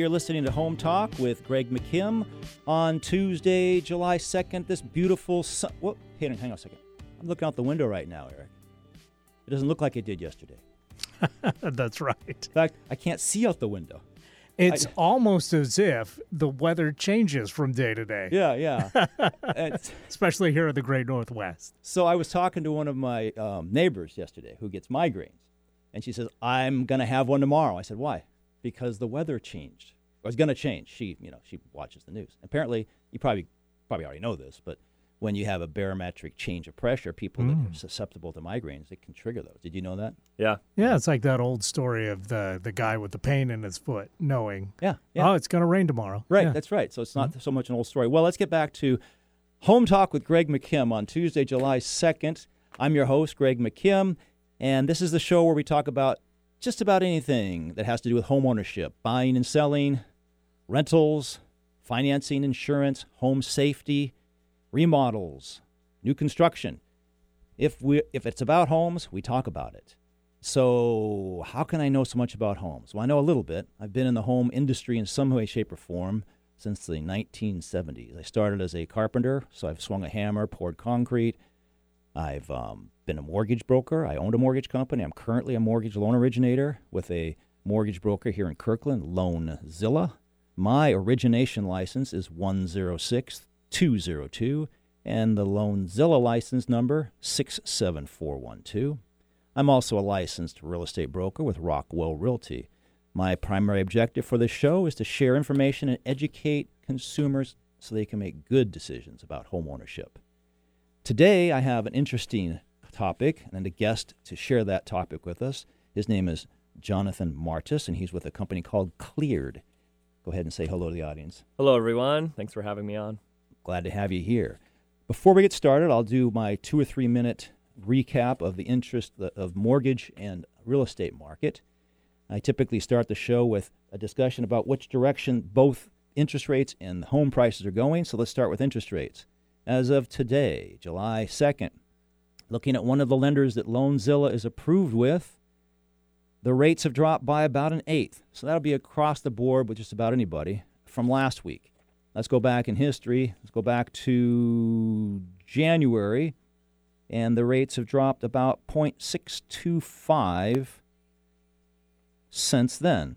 You're listening to Home Talk with Greg McKim on Tuesday, July 2nd. This beautiful sun. Whoop, hang on, hang on a second. I'm looking out the window right now, Eric. It doesn't look like it did yesterday. That's right. In fact, I can't see out the window. It's almost as if the weather changes from day to day, Yeah, yeah. Especially here in the great Northwest. so I was talking to one of my um, neighbors yesterday who gets migraines, and she says, "I'm gonna have one tomorrow." I said, "Why?" Because the weather changed. Or it's gonna change. She, you know, she watches the news. Apparently, you probably probably already know this, but when you have a barometric change of pressure, people that are mm. susceptible to migraines, it can trigger those. Did you know that? Yeah. Yeah, it's like that old story of the the guy with the pain in his foot, knowing, Yeah. yeah. oh, it's going to rain tomorrow. Right, Yeah. that's right. So it's not mm-hmm. so much an old story. Well, let's get back to Home Talk with Greg McKim on Tuesday, July 2nd. I'm your host, Greg McKim, and this is the show where we talk about just about anything that has to do with home ownership, buying and selling, rentals, financing, insurance, home safety, remodels, new construction. If we if it's about homes, we talk about it. So, how can I know so much about homes? Well, I know a little bit. I've been in the home industry in some way, shape, or form since the 1970s. I started as a carpenter, so I've swung a hammer, poured concrete. I've um, been a mortgage broker. I owned a mortgage company. I'm currently a mortgage loan originator with a mortgage broker here in Kirkland, Loanzilla. My origination license is 106202, and the Loanzilla license number 67412. I'm also a licensed real estate broker with Rockwell Realty. My primary objective for this show is to share information and educate consumers so they can make good decisions about home ownership. Today, I have an interesting topic and a guest to share that topic with us. His name is Jonathan Martis, and he's with a company called Kleard. Go ahead and say hello to the audience. Hello, everyone. Thanks for having me on. Glad to have you here. Before we get started, I'll do my two or three minute recap of the interest of mortgage and real estate market. I typically start the show with a discussion about which direction both interest rates and home prices are going. So let's start with interest rates. As of today, July 2nd, looking at one of the lenders that Loanzilla is approved with, the rates have dropped by about an eighth. So that'll be across the board with just about anybody from last week. Let's go back in history. Let's go back to January, and the rates have dropped about 0.625 since then.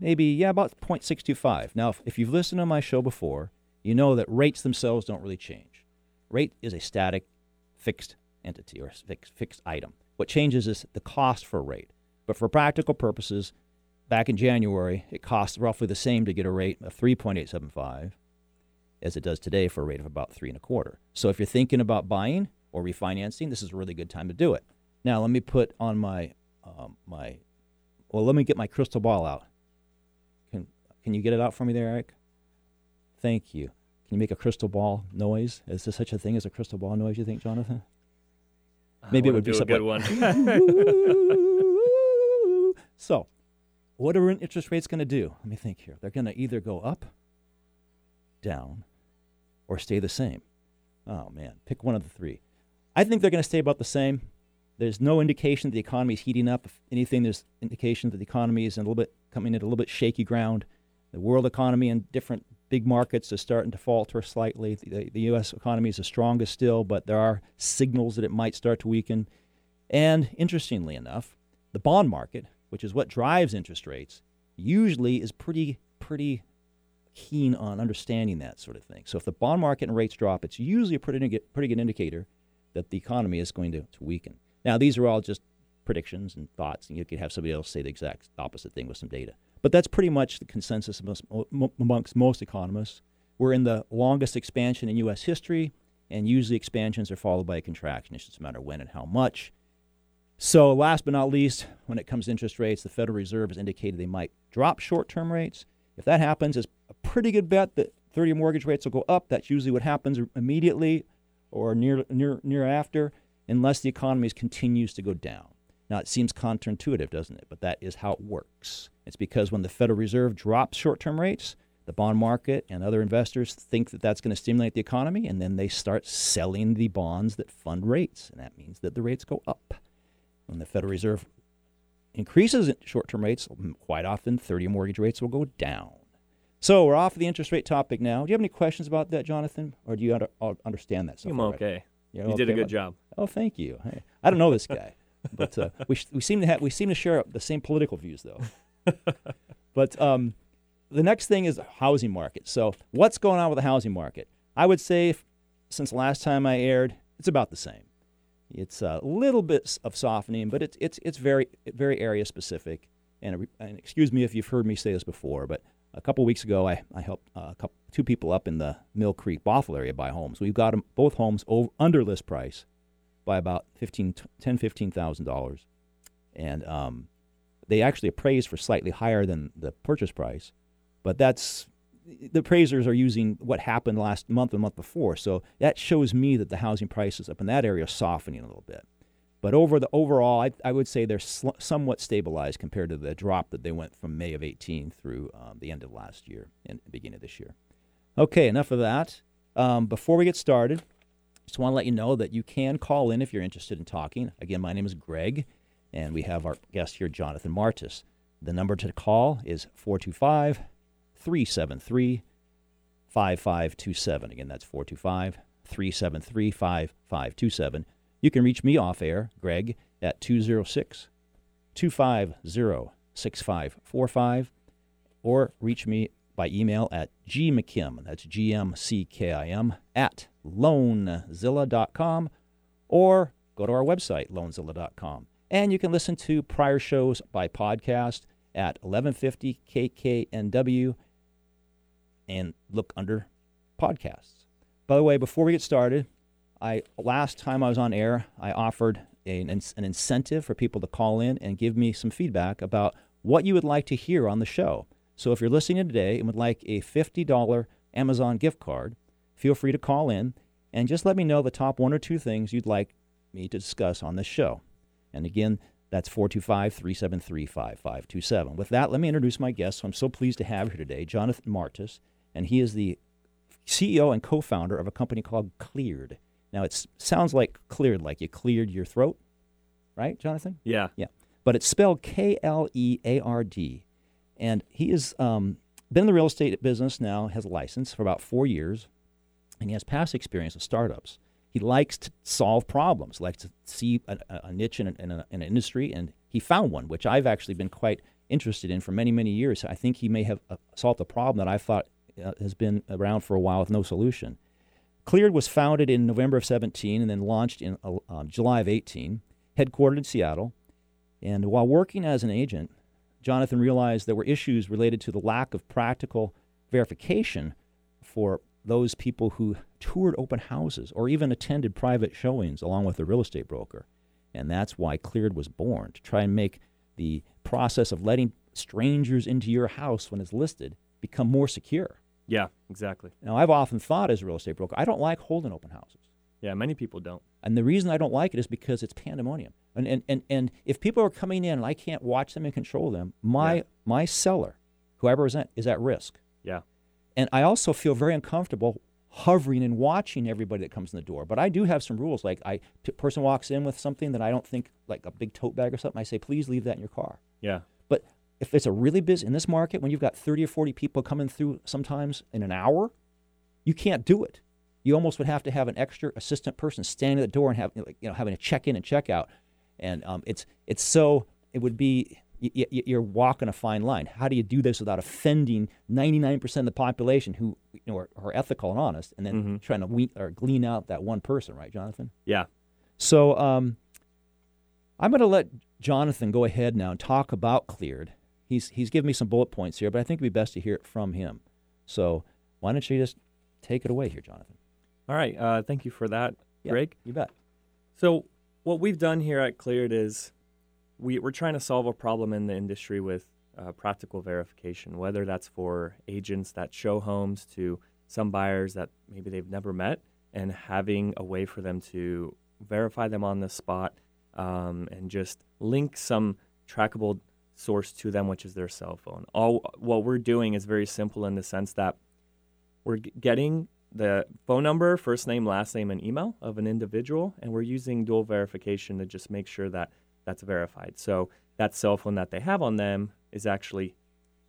Maybe, yeah, about 0.625. Now, if, if you've listened to my show before, you know that rates themselves don't really change. Rate is a static, fixed entity or fixed, fixed item. What changes is the cost for a rate. But for practical purposes, back in January, it cost roughly the same to get a rate of 3.875 as it does today for a rate of about three and a quarter. So if you're thinking about buying or refinancing, this is a really good time to do it. Now let me put on my um, my well, let me get my crystal ball out. Can can you get it out for me there, Eric? Thank you. Can you make a crystal ball noise? Is there such a thing as a crystal ball noise? You think, Jonathan? Maybe it would be a something good one. so, what are interest rates going to do? Let me think here. They're going to either go up, down, or stay the same. Oh man, pick one of the three. I think they're going to stay about the same. There's no indication that the economy is heating up. If anything, there's indication that the economy is in a little bit coming into a little bit shaky ground. The world economy and different big markets are starting to falter slightly. The, the U.S. economy is the strongest still, but there are signals that it might start to weaken. And interestingly enough, the bond market, which is what drives interest rates, usually is pretty pretty keen on understanding that sort of thing. So if the bond market and rates drop, it's usually a pretty pretty good indicator that the economy is going to, to weaken. Now, these are all just predictions and thoughts, and you could have somebody else say the exact opposite thing with some data. But that's pretty much the consensus amongst, most economists. We're in the longest expansion in U.S. history, and usually expansions are followed by a contraction. It's just a matter when and how much. So, last but not least, when it comes to interest rates, the Federal Reserve has indicated they might drop short term rates. If that happens, it's a pretty good bet that 30 year mortgage rates will go up. That's usually what happens immediately or near, near, near after, unless the economy continues to go down. Now, it seems counterintuitive, doesn't it? But that is how it works. It's because when the Federal Reserve drops short term rates, the bond market and other investors think that that's going to stimulate the economy, and then they start selling the bonds that fund rates. And that means that the rates go up. When the Federal Reserve increases short-term rates, quite often 30 year mortgage rates will go down. So we're off the interest rate topic now. Do you have any questions about that, Jonathan, or do you under, uh, understand that? I'm okay. You're you did a good job. Oh, thank you. Hey, I don't know this guy, but uh, we sh- we seem to have we seem to share the same political views, though. but um, the next thing is the housing market. So, what's going on with the housing market? I would say, f- since last time I aired, it's about the same. It's a little bit of softening, but it's it's it's very very area specific. And, and excuse me if you've heard me say this before, but a couple weeks ago, I, I helped uh, a couple, two people up in the Mill Creek, Bothell area buy homes. We've got 'em- both homes over, under list price by about 15, 10, 15,000 dollars, and um, they actually appraised for slightly higher than the purchase price, but that's the appraisers are using what happened last month and month before, so that shows me that the housing prices up in that area are softening a little bit. But over the overall, I, I would say they're sl- somewhat stabilized compared to the drop that they went from May of 18 through um, the end of last year and beginning of this year. Okay, enough of that. Um, before we get started, just want to let you know that you can call in if you're interested in talking. Again, my name is Greg, and we have our guest here, Jonathan Martis. The number to call is 425 373 5527. Again, that's 425 373 5527. You can reach me off air, Greg, at 206 250 6545, or reach me by email at gmckim, that's G-M-C-K-I-M, at loanzilla.com, or go to our website, loanzilla.com. And you can listen to prior shows by podcast at 1150 KKNW and look under podcasts. By the way, before we get started, I last time I was on air, I offered an, an incentive for people to call in and give me some feedback about what you would like to hear on the show. So if you're listening today and would like a $50 Amazon gift card, feel free to call in and just let me know the top one or two things you'd like me to discuss on this show. And again, that's 425 373 5527. With that, let me introduce my guest, who I'm so pleased to have here today, Jonathan Martis. And he is the CEO and co founder of a company called Kleard. Now, it sounds like cleared, like you cleared your throat, right, Jonathan? Yeah. Yeah. But it's spelled K L E A R D. And he has um, been in the real estate business now, has a license for about four years, and he has past experience with startups. He likes to solve problems, likes to see a, a niche in, in, a, in an industry, and he found one, which I've actually been quite interested in for many, many years. I think he may have uh, solved a problem that I thought uh, has been around for a while with no solution. Kleard was founded in November of 17 and then launched in uh, um, July of 18, headquartered in Seattle. And while working as an agent, Jonathan realized there were issues related to the lack of practical verification for those people who toured open houses or even attended private showings along with a real estate broker. And that's why Kleard was born to try and make the process of letting strangers into your house when it's listed become more secure. Yeah, exactly. Now, I've often thought as a real estate broker, I don't like holding open houses. Yeah, many people don't. And the reason I don't like it is because it's pandemonium. And and, and, and if people are coming in and I can't watch them and control them, my Yeah. my seller, who I represent, is at risk. Yeah. And I also feel very uncomfortable hovering and watching everybody that comes in the door. But I do have some rules. Like I t- person walks in with something that I don't think like a big tote bag or something, I say, please leave that in your car. Yeah. But if it's a really busy in this market, when you've got 30 or 40 people coming through sometimes in an hour, you can't do it. You almost would have to have an extra assistant person standing at the door and have you know having a check in and check out, and um, it's it's so it would be you're walking a fine line. How do you do this without offending 99% of the population who you know are, are ethical and honest, and then Mhm. trying to we- or glean out that one person, right, Jonathan? Yeah. So um, I'm going to let Jonathan go ahead now and talk about Kleard. He's he's given me some bullet points here, but I think it'd be best to hear it from him. So why don't you just take it away here, Jonathan? All right. Uh, thank you for that, Yeah. Greg. You bet. So, what we've done here at Kleard is we, we're trying to solve a problem in the industry with uh, practical verification, whether that's for agents that show homes to some buyers that maybe they've never met and having a way for them to verify them on the spot um, and just link some trackable source to them, which is their cell phone. All what we're doing is very simple in the sense that we're g- getting the phone number, first name, last name, and email of an individual, and we're using dual verification to just make sure that that's verified. So that cell phone that they have on them is actually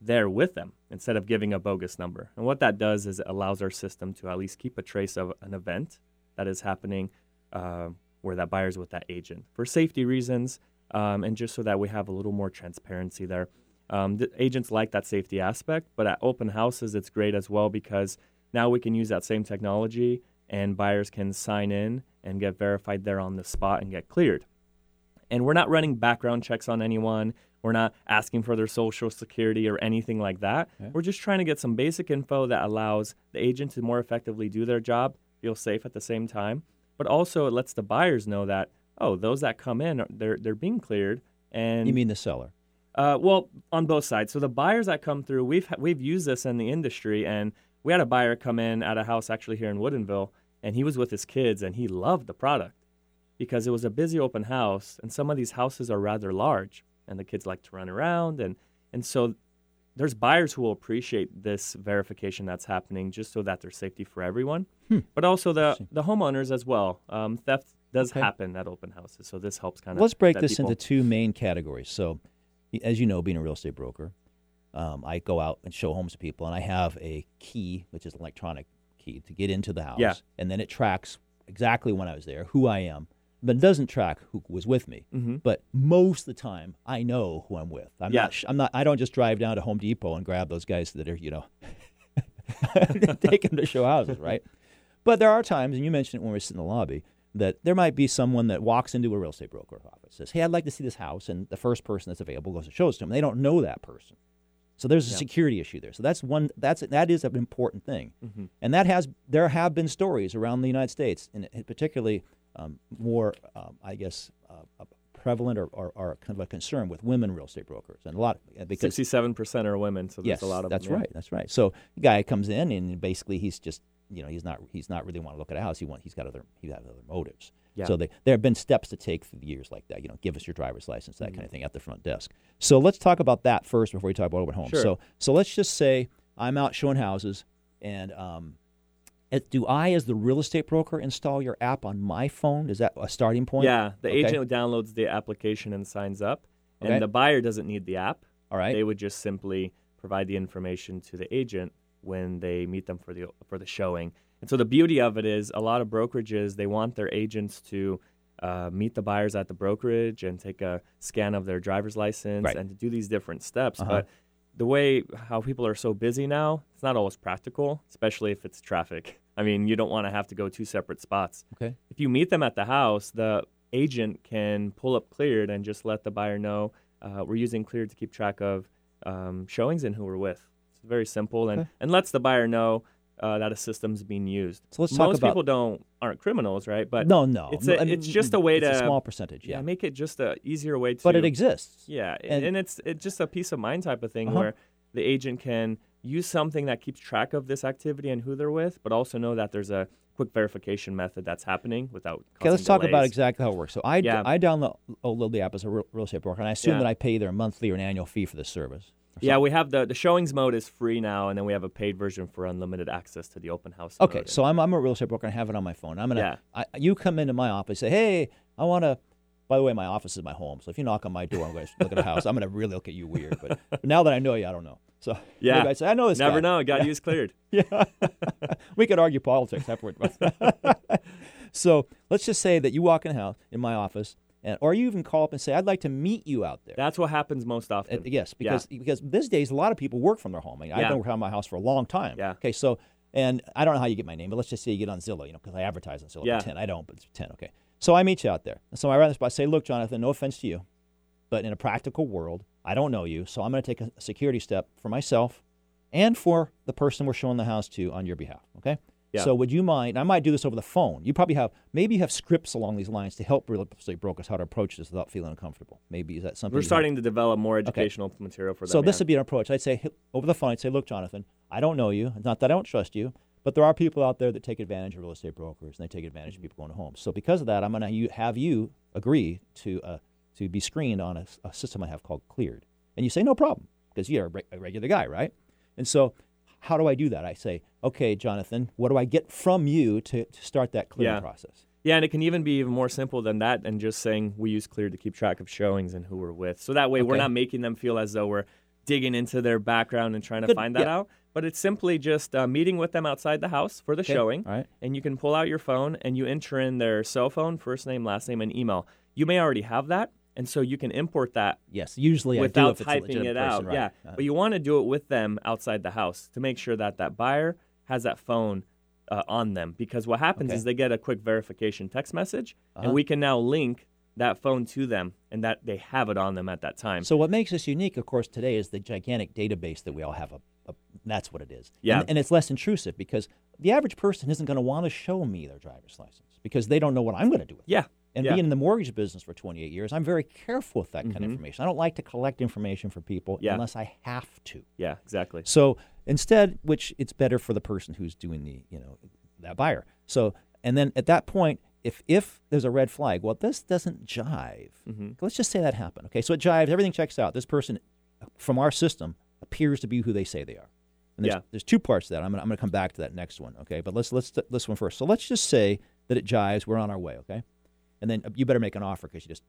there with them instead of giving a bogus number. And what that does is it allows our system to at least keep a trace of an event that is happening uh, where that buyer's with that agent for safety reasons um, and just so that we have a little more transparency there. Um, the agents like that safety aspect, but at open houses, it's great as well because now we can use that same technology and buyers can sign in and get verified there on the spot and get cleared. And we're not running background checks on anyone. We're not asking for their social security or anything like that. Okay. We're just trying to get some basic info that allows the agent to more effectively do their job, feel safe at the same time, but also it lets the buyers know that oh, those that come in they're they're being cleared and You mean the seller? uh, well, on both sides. So the buyers that come through, we've we've used this in the industry, and we had a buyer come in at a house actually here in Woodinville, and he was with his kids, and he loved the product because it was a busy open house, and some of these houses are rather large, and the kids like to run around, and and so there's buyers who will appreciate this verification that's happening just so that there's safety for everyone, Hmm. but also the the homeowners as well. Um, theft does Okay. happen at open houses, so this helps kind of. Let's break this people. into two main categories. So, as you know, being a real estate broker, um, I go out and show homes to people, and I have a key, which is an electronic key, to get into the house. Yeah. And then it tracks exactly when I was there, who I am, but it doesn't track who was with me. Mhm. But most of the time, I know who I'm with. I'm Yeah. not. sh- I'm not. I don't just drive down to Home Depot and grab those guys that are, you know, take them to show houses, right? But there are times, and you mentioned it when we were sitting in the lobby, that there might be someone that walks into a real estate broker office, says, "Hey, I'd like to see this house," and the first person that's available goes and shows to them. They don't know that person, so there's a Yeah. security issue there. So that's one. That's that is an important thing, Mhm. and that has there have been stories around the United States, and particularly um, more, um, I guess, uh, uh, prevalent or, or, or kind of a concern with women real estate brokers, and a lot uh, because Sixty-seven percent are women, so there's yes, a lot of that's them. yeah. right. That's right. So the guy comes in and basically he's just you know he's not he's not really want to look at a house. He want he's got other he has other motives. Yeah. So they, there have been steps to take through the years like that. You know, give us your driver's license, that Mm-hmm. kind of thing at the front desk. So let's talk about that first before we talk about open homes. Sure. So so let's just say I'm out showing houses and um, do I, as the real estate broker, install your app on my phone? Is that a starting point? Yeah, the Okay. agent downloads the application and signs up, Okay. and the buyer doesn't need the app. All right. They would just simply provide the information to the agent when they meet them for the for the showing. And so the beauty of it is, a lot of brokerages they want their agents to uh, meet the buyers at the brokerage and take a scan of their driver's license Right. and to do these different steps. Uh-huh. But the way how people are so busy now, it's not always practical, especially if it's traffic. I mean, you don't want to have to go two separate spots. okay. If you meet them at the house, the agent can pull up Kleard and just let the buyer know uh, we're using Kleard to keep track of um, showings and who we're with. It's very simple and, Okay. and lets the buyer know uh, that a system's being used. So let's talk about Most about people don't aren't criminals, right? But no, no. it's a- I mean, it's just a way it's a to- small percentage. yeah, Yeah. make it just a easier way to. but it exists. Yeah, And- and, it's it's just a peace of mind type of thing Uh-huh. where the agent can use something that keeps track of this activity and who they're with, but also know that there's a quick verification method that's happening without. Okay, let's talk about exactly how it works. So I, Yeah. I download the app as a real, real estate broker, and I assume Yeah. that I pay either a monthly or an annual fee for this service. Yeah, we have the the showings mode is free now, and then we have a paid version for unlimited access to the open house. Okay, so I'm, I'm a real estate broker and I have it on my phone. I'm gonna. Yeah. I, you come into my office, say, hey, I want to. By the way, my office is my home, so if you knock on my door, I'm going to look at a house. I'm going to really look at you weird. But, but now that I know you, I don't know. So Yeah. I say, I know this never guy. know. Got to use Kleard. Yeah. we could argue politics afterward. so let's just say that you walk in a house in my office, and or you even call up and say, I'd like to meet you out there. That's what happens most Uh, often. yes, Yeah. because because these days a lot of people work from their home. I mean, I've been working on my house for a long time. Yeah. Okay, so and I don't know how you get my name, but let's just say you get on Zillow, you know, because I advertise on Zillow Yeah. ten. I don't, but it's ten. Okay, so I meet you out there. And so I run this spot. Say, look, Jonathan, no offense to you, but in a practical world, I don't know you, so I'm going to take a security step for myself and for the person we're showing the house to on your behalf. Okay. Yeah. So would you mind? I might do this over the phone. You probably have maybe you have scripts along these lines to help real estate brokers how to approach this without feeling uncomfortable. Maybe is that something We're starting to develop more educational material for them. So this would be an approach. I'd say over the phone. I'd say, "Look, Jonathan, I don't know you. It's not that I don't trust you, but there are people out there that take advantage of real estate brokers and they take advantage of people going to homes. So because of that, I'm going to have you agree to uh, to be screened on a, a system I have called Kleard." And you say, "No problem," because you're a, re- a regular guy, right? And so, how do I do that? I say, "Okay, Jonathan, what do I get from you to, to start that clearing Yeah. process?" Yeah, and it can even be even more simple than that, and just saying we use Clear to keep track of showings and who we're with. So that way, we're not making them feel as though we're digging into their background and trying to Good, find that yeah. out. But it's simply just uh, meeting with them outside the house for the Okay, showing, right. and you can pull out your phone and you enter in their cell phone, first name, last name, and email. You may already have that, and so you can import that Yes, usually I do without if it's a typing it out. person, right. Yeah, Uh, but you want to do it with them outside the house to make sure that that buyer has that phone uh, on them. Because what happens Okay. is they get a quick verification text message, Uh-huh. and we can now link that phone to them, and that they have it on them at that time. So what makes us unique, of course, today is the gigantic database that we all have. A, a, that's what it is. Yeah. And, and it's less intrusive because the average person isn't going to want to show me their driver's license because they don't know what I'm going to do with it. And yeah. being in the mortgage business for 28 years, I'm very careful with that kind of Mhm. information. I don't like to collect information for people Yeah. unless I have to. yeah, exactly. So instead, which it's better for the person who's doing the, you know, that buyer. So, and then at that point, if if there's a red flag, well, this doesn't jive. Mhm. Let's just say that happened. Okay, so it jives, everything checks out. This person, from our system, appears to be who they say they are. And there's, Yeah. there's two parts to that. I'm gonna, I'm gonna come back to that next one. Okay, but let's let's this one first. So let's just say that it jives. We're on our way. Okay, and then uh, you better make an offer because you just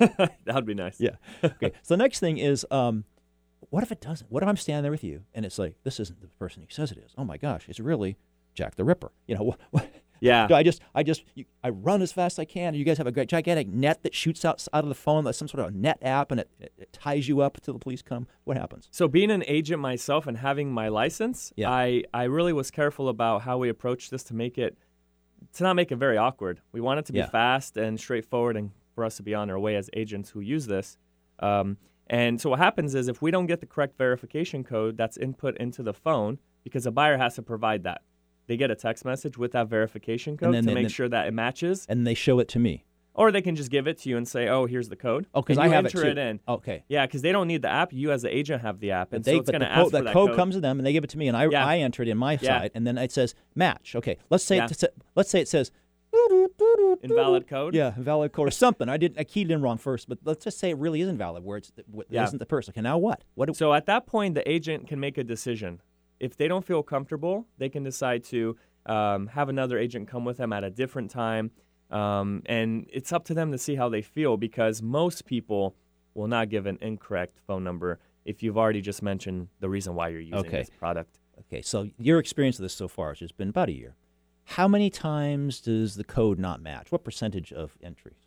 yeah. that would be nice. Yeah. okay. So the next thing is, um, what if it doesn't? What if I'm standing there with you and it's like this isn't the person he says it is? Oh my gosh, it's really Jack the Ripper. You know, what, what, Yeah. do I just I just you, I run as fast as I can. And you guys have a great gigantic net that shoots out out of the phone, like some sort of net app, and it, it, it ties you up until the police come. What happens? So being an agent myself and having my license, Yeah. I, I really was careful about how we approach this to make it to not make it very awkward. We want it to be Yeah. fast and straightforward and for us to be on our way as agents who use this. Um, and so what happens is if we don't get the correct verification code that's input into the phone, because a buyer has to provide that. They get a text message with that verification code to make sure that it matches, And they show it to me. Or they can just give it to you and say, "Oh, here's the code." Oh, because I have it too. it in. Okay. Yeah, because they don't need the app. You as the agent have the app, and they, so it's going the to code, ask for that that code, comes to them, and they give it to me, and I, Yeah. I enter it in my Yeah. side, and then it says match. Okay, let's say Yeah. it, let's say it says invalid code. Yeah, invalid code or something. I didn't. I keyed in wrong first, but let's just say it really is invalid, where it's what Yeah. not the person. Okay, now what? What? Do, So at that point, the agent can make a decision. If they don't feel comfortable, they can decide to um, have another agent come with them at a different time. Um, and it's up to them to see how they feel because most people will not give an incorrect phone number if you've already just mentioned the reason why you're using Okay. this product. okay, so your experience of this so far has just been about a year. How many times does the code not match? What percentage of entries?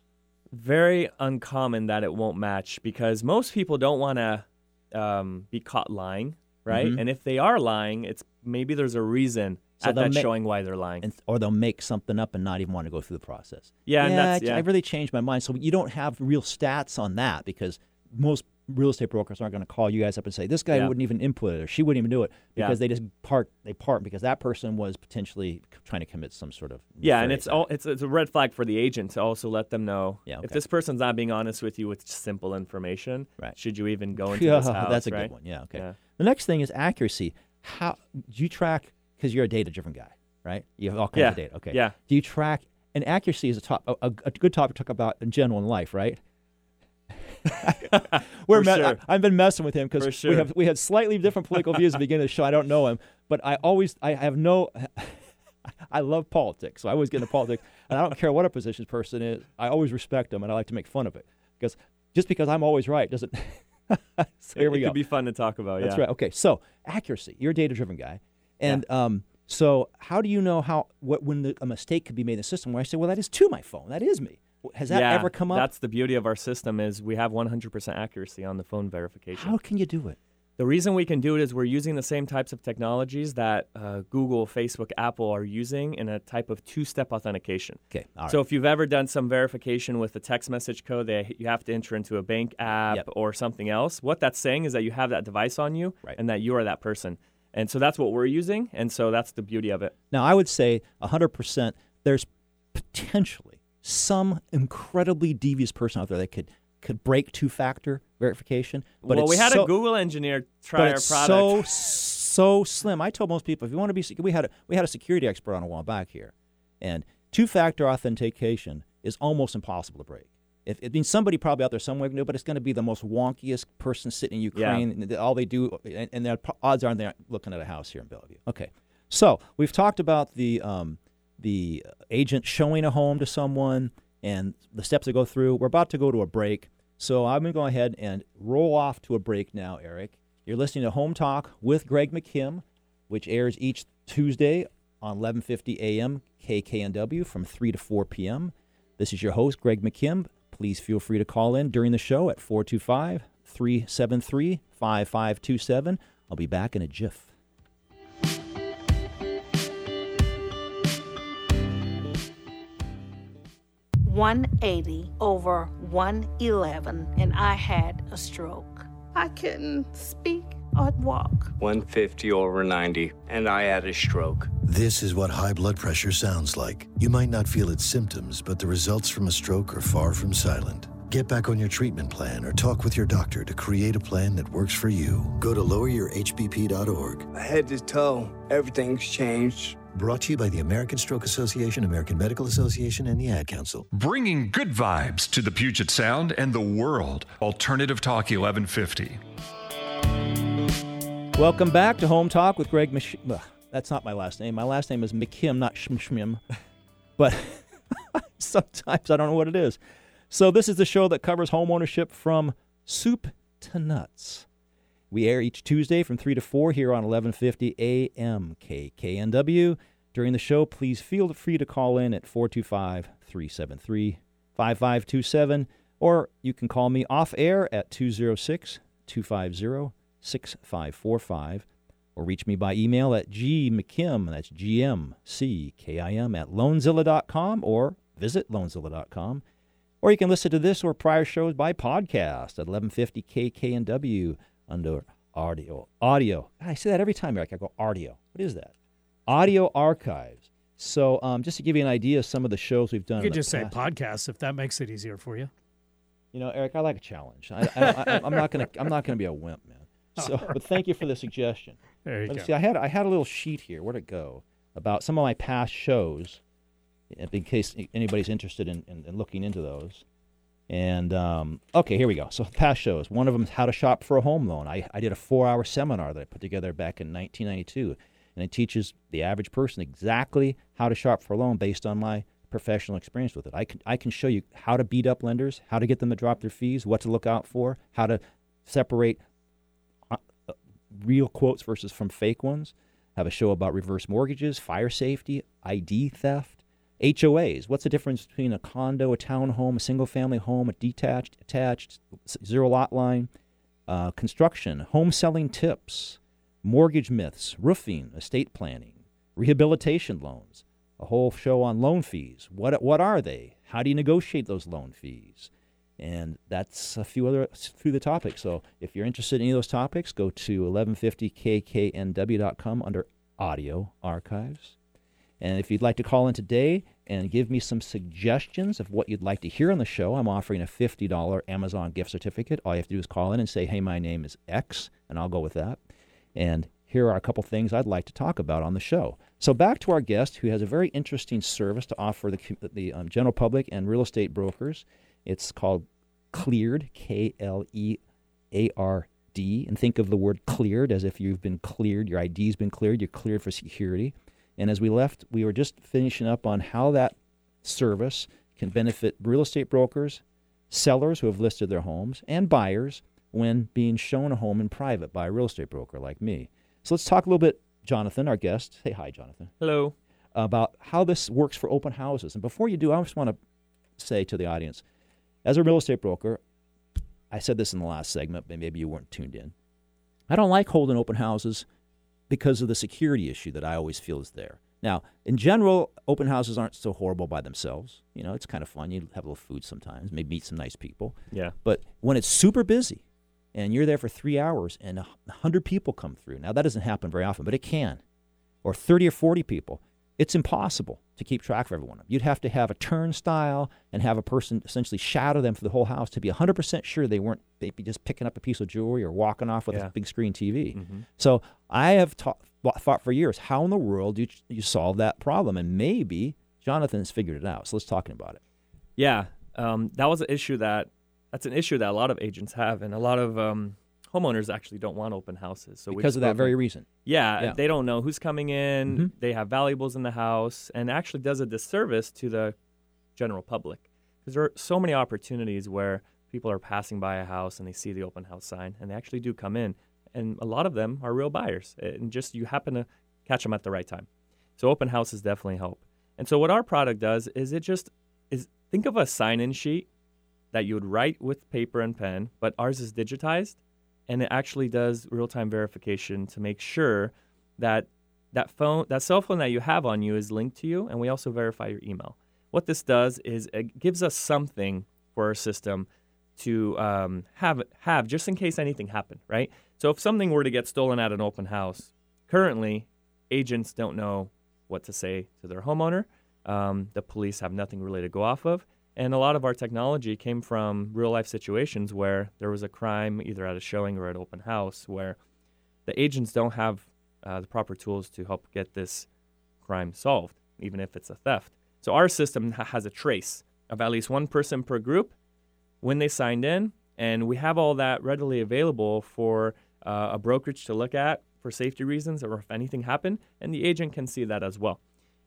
Very uncommon that it won't match because most people don't want to um, be caught lying, right? Mhm. And if they are lying, it's maybe there's a reason So at they'll that ma- showing why they're lying. And, or they'll make something up and not even want to go through the process. Yeah, and yeah, that's- I- yeah. I really changed my mind. So you don't have real stats on that because most real estate brokers aren't going to call you guys up and say this guy Yeah. wouldn't even input it or she wouldn't even do it Yeah. because they just part they part because that person was potentially trying to commit some sort of Yeah, and it's all it's it's a red flag for the agent to also let them know Yeah, if this person's not being honest with you with simple information. Right. Should you even go into yeah, this house? that's a right? good one. Yeah, okay. Yeah. The next thing is accuracy. How do you track? Because you're a data-driven guy, right? You have all kinds Yeah, of data. Okay. yeah. Do you track? And accuracy is a top, a, a, good topic to talk about in general in life, right? We're For me- sure. I, have been messing with him because For we have we had slightly different political views at the beginning of the show. I don't know him, but I always I have no. I love politics, so I always get into politics, and I don't care what a position person is. I always respect them, and I like to make fun of it because just because I'm always right doesn't. so here it, we it go. could be fun to talk about. That's yeah. right. Okay, so accuracy. You're a data-driven guy, and um, so how do you know how what when the, a mistake could be made in the system? Where I say, well, that is to my phone. That is me. Has that yeah, ever come up? That's the beauty of our system is we have 100% accuracy on the phone verification. How can you do it? The reason we can do it is we're using the same types of technologies that uh, Google, Facebook, Apple are using in a type of two-step authentication. Okay, all right. So if you've ever done some verification with a text message code that you have to enter into a bank app Yep. or something else, what that's saying is that you have that device on you Right. and that you are that person. And so that's what we're using, and so that's the beauty of it. Now, I would say 100%, there's potentially some incredibly devious person out there that could, could break two factor verification. But well, we had so, a Google engineer try but our it's product. so, so slim. I told most people if you want to be, we had, a, we had a security expert on a while back here, and two factor authentication is almost impossible to break. If, it means somebody probably out there somewhere it, but it's going to be the most wonkiest person sitting in Ukraine. and All they do, and, and the odds are they're looking at a house here in Bellevue. Okay, so we've talked about the um, the agent showing a home to someone and the steps to go through. We're about to go to a break. So I'm going to go ahead and roll off to a break now, Eric. You're listening to Home Talk with Greg McKim, which airs each Tuesday on 11:50 a.m. KKNW from 3 to 4 p.m. This is your host, Greg McKim. Please feel free to call in during the show at 425 373 5527. I'll be back in a jiff. One eighty over one eleven, and I had a stroke. I couldn't speak or walk. 150 over 90, and I had a stroke. This is what high blood pressure sounds like. You might not feel its symptoms, but the results from a stroke are far from silent. Get back on your treatment plan or talk with your doctor to create a plan that works for you. Go to loweryourhbp.org. Head to toe, everything's changed. Brought to you by the American Stroke Association, American Medical Association, and the Ad Council. Bringing good vibes to the Puget Sound and the world. Alternative Talk 1150. Welcome back to Home Talk with Greg Ugh, That's not my last name. My last name is McKim, not Schmschmim. But sometimes I don't know what it is. So this is the show that covers home ownership from soup to nuts. We air each Tuesday from 3 to 4 here on 1150 AM KKNW. During the show, please feel free to call in at 425 373 5527, or you can call me off air at 206 250 6545, or reach me by email at gmckim, that's G-M-C-K-I-M, at loanzilla.com, or visit loanzilla.com. Or you can listen to this or prior shows by podcast at 1150 KKNW under audio. Audio. I say that every time, Eric. I go audio. What is that? Audio archives. So, um, just to give you an idea of some of the shows we've done. You could just say past- podcast if that makes it easier for you. You know, Eric, I like a challenge. I, I, I, I'm not gonna. I'm not gonna be a wimp, man. So, but thank you for the suggestion. There you Let me go. see. I had I had a little sheet here. Where'd it go? About some of my past shows, in case anybody's interested in, in, in looking into those. And um, okay, here we go. So past shows. One of them is how to shop for a home loan. I, I did a four-hour seminar that I put together back in 1992, and it teaches the average person exactly how to shop for a loan based on my professional experience with it. I can I can show you how to beat up lenders, how to get them to drop their fees, what to look out for, how to separate real quotes versus from fake ones. Have a show about reverse mortgages, fire safety, ID theft, HOAs. What's the difference between a condo, a townhome, a single family home, a detached, attached, zero lot line, uh, construction, home selling tips, mortgage myths, roofing, estate planning, rehabilitation loans, a whole show on loan fees. What, what are they? How do you negotiate those loan fees? And that's a few other through the topics. So if you're interested in any of those topics, go to 1150kknw.com under audio archives. And if you'd like to call in today and give me some suggestions of what you'd like to hear on the show, I'm offering a $50 Amazon gift certificate. All you have to do is call in and say, hey, my name is X, and I'll go with that. And here are a couple things I'd like to talk about on the show. So back to our guest, who has a very interesting service to offer the, the um, general public and real estate brokers. It's called Kleard, K L E A R D. And think of the word cleared as if you've been cleared, your ID's been cleared, you're cleared for security. And as we left, we were just finishing up on how that service can benefit real estate brokers, sellers who have listed their homes, and buyers when being shown a home in private by a real estate broker like me. So let's talk a little bit, Jonathan, our guest. Say hi, Jonathan Hello. about how this works for open houses. And before you do, I just want to say to the audience, as a real estate broker, I said this in the last segment, but maybe you weren't tuned in. I don't like holding open houses because of the security issue that I always feel is there. Now, in general, open houses aren't so horrible by themselves. You know, it's kind of fun. You have a little food sometimes, maybe meet some nice people. Yeah. But when it's super busy and you're there for three hours and a 100 people come through, now that doesn't happen very often, but it can, or 30 or 40 people, it's impossible to keep track of everyone. You'd have to have a turnstile and have a person essentially shadow them for the whole house to be 100% sure they weren't maybe just picking up a piece of jewelry or walking off with Yeah. a big screen TV. Mm-hmm. So I have ta- thought for years, how in the world do you, you solve that problem? And maybe Jonathan has figured it out. So let's talk about it. Yeah, um, that was an issue that that's an issue that a lot of agents have, and a lot of um, homeowners actually don't want open houses. So because of that very reason. yeah, Yeah. they don't know who's coming in. Mhm. They have valuables in the house, and actually does a disservice to the general public because there are so many opportunities where people are passing by a house and they see the open house sign and they actually do come in, and a lot of them are real buyers, and just you happen to catch them at the right time. So open houses definitely help. And so what our product does is it just is think of a sign-in sheet that you would write with paper and pen, but ours is digitized and it actually does real-time verification to make sure that that phone that cell phone that you have on you is linked to you and we also verify your email. What this does is it gives us something for our system to um, have have just in case anything happened right? So if something were to get stolen at an open house currently agents don't know what to say to their homeowner. Um, the police have nothing really to go off of and a lot of our technology came from real life situations where there was a crime either at a showing or at open house where the agents don't have uh, the proper tools to help get this crime solved, even if it's a theft. So our system ha- has a trace of at least one person per group when they signed in, and we have all that readily available for uh, a brokerage to look at for safety reasons or if anything happened, and the agent can see that as well.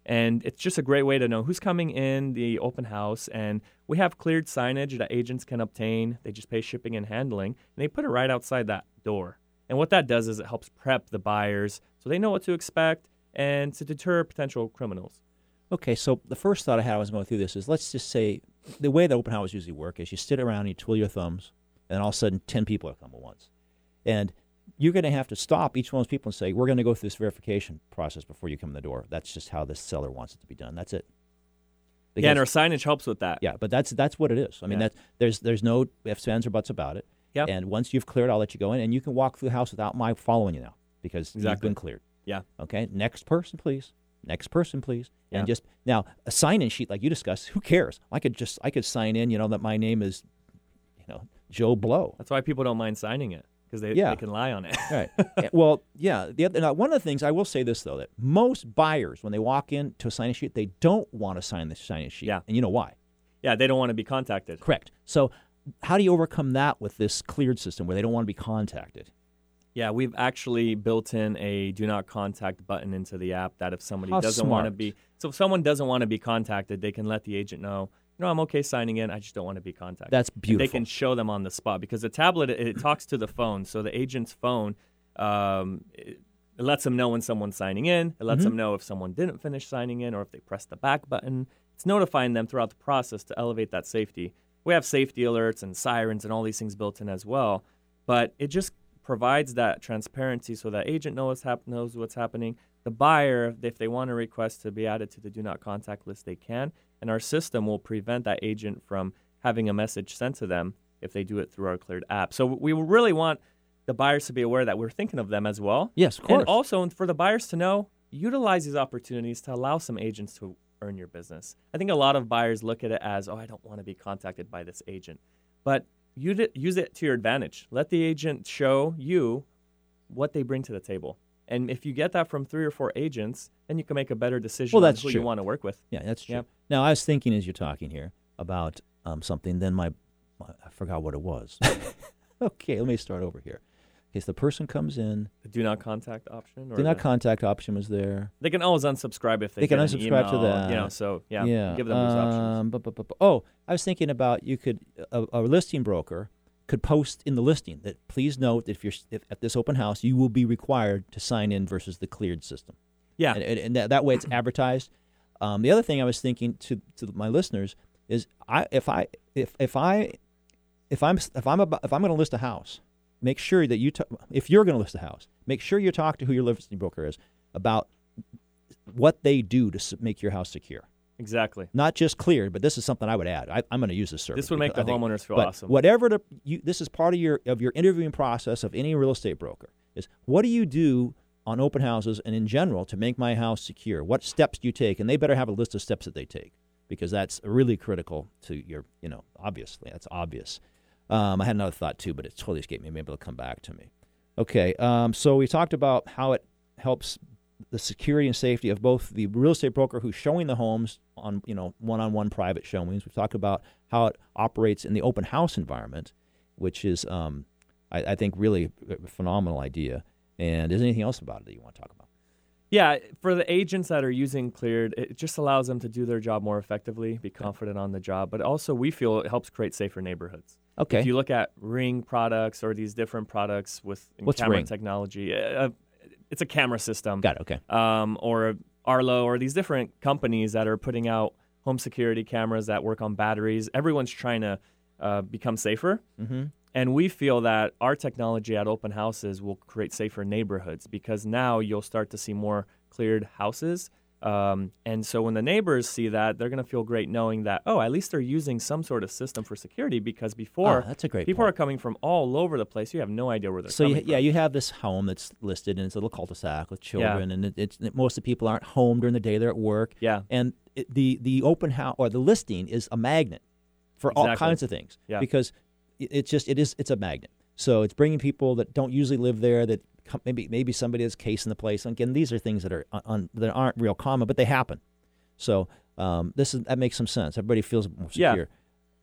And it's just a great way to know who's coming in the open house. And we have cleared signage that agents can obtain. They just pay shipping and handling, and they put it right outside that door. And what that does is it helps prep the buyers so they know what to expect and to deter potential criminals. Okay, so the first thought I had when I was going through this is let's just say the way that open houses usually work is you sit around and you twiddle your thumbs, and all of a sudden 10 people are come at once. And you're going to have to stop each one of those people and say, we're going to go through this verification process before you come in the door. That's just how the seller wants it to be done. That's it. yeah, and our signage helps with that. yeah, but that's that's what it is. I mean, Yeah. that there's there's no ifs, ands, or buts about it. Yep. And once you've cleared, I'll let you go in, and you can walk through the house without my following you now because you've Exactly. been cleared. Yeah. Okay. Next person, please. Next person, please. Yeah. And just now a sign-in sheet like you discussed. Who cares? I could just I could sign in. You know that my name is, you know, Joe Blow. That's why people don't mind signing it because they, Yeah. they can lie on it. Right. Well, yeah. The other, now, one of the things I will say this though that most buyers when they walk in to a sign-in sheet they don't want to sign the sign-in sheet. Yeah. And you know why? yeah, they don't want to be contacted. Correct. So, how do you overcome that with this Kleard system where they don't want to be contacted? Yeah, we've actually built in a do not contact button into the app that if somebody How doesn't want to be so if someone doesn't want to be contacted, they can let the agent know, know, I'm okay signing in, I just don't want to be contacted. That's And beautiful. They can show them on the spot because the tablet it, it talks to the phone, so the agent's phone um, it, it lets them know when someone's signing in. It lets Mhm. them know if someone didn't finish signing in or if they pressed the back button. It's notifying them throughout the process to elevate that safety. We have safety alerts and sirens and all these things built in as well, but it just provides that transparency so that agent knows hap- knows what's happening. The buyer, if they want to request to be added to the do not contact list, they can, and our system will prevent that agent from having a message sent to them if they do it through our Kleard app. So we really want the buyers to be aware that we're thinking of them as well. Yes, of course. And also for the buyers to know, utilize these opportunities to allow some agents to earn your business. I think a lot of buyers look at it as, oh, I don't want to be contacted by this agent. But use it, use it to your advantage. Let the agent show you what they bring to the table. And if you get that from three or four agents, then you can make a better decision Well, on that's who true. you want to work with. Yeah, that's true. Yeah. Now, I was thinking as you're talking here about um, something, then my, my I forgot what it was. okay, let me start over here. Okay, so the person comes in. The do not contact option. Or Do not the- contact option was there. They can always unsubscribe if they, They can unsubscribe to that. You know, so yeah, yeah. give them those options. um, bu- bu- bu- bu- oh, I was thinking about you could a, a listing broker could post in the listing that please note that if you're if, at this open house you will be required to sign in versus the Kleard system. Yeah. and, and, and that, that way it's advertised. Um, the other thing I was thinking to to my listeners is I if I if if I if I'm if I'm about, if I'm going to list a house, make sure that you ta- if you're going to list a house, make sure you talk to who your listing broker is about what they do to make your house secure. Exactly. Not just Kleard, but this is something I would add. I, I'm going to use this service. This would make the think- homeowners feel but awesome. Whatever the you, this is part of your of your interviewing process of any real estate broker is what do you do on open houses and in general to make my house secure? What steps do you take? And they better have a list of steps that they take because that's really critical to your you know obviously that's obvious. Um, I had another thought too, but it totally escaped me. Maybe it'll come back to me. Okay, um, so we talked about how it helps the security and safety of both the real estate broker who's showing the homes on you know one-on-one private showings. We've talked about how it operates in the open house environment, which is um, I, I think really a phenomenal idea. And is there anything else about it that you want to talk about? Yeah, for the agents that are using Kleard, it just allows them to do their job more effectively, be confident on the job, but also we feel it helps create safer neighborhoods. Okay. If you look at Ring products or these different products with What's camera Ring? technology, uh, it's a camera system. Got it. Okay. Um, or Arlo or these different companies that are putting out home security cameras that work on batteries. Everyone's trying to uh, become safer. Mm-hmm. And we feel that our technology at open houses will create safer neighborhoods because now you'll start to see more Kleard houses. Um, and so when the neighbors see that, they're going to feel great knowing that, oh, at least they're using some sort of system for security because before Ah, that's a great people point. are coming from all over the place. You have no idea where they're So you, coming yeah, you have this home that's listed, and it's a little cul-de-sac with children, and it, it's most of the people aren't home during the day; they're at work. Yeah. and it, the the open house or the listing is a magnet for all kinds of things. Yeah. because it, it's just it is it's a magnet. So it's bringing people that don't usually live there that maybe maybe somebody has case in the place. Again, these are things that are un, that aren't real common, but they happen. So um, this is that makes some sense. Everybody feels more Yeah. secure.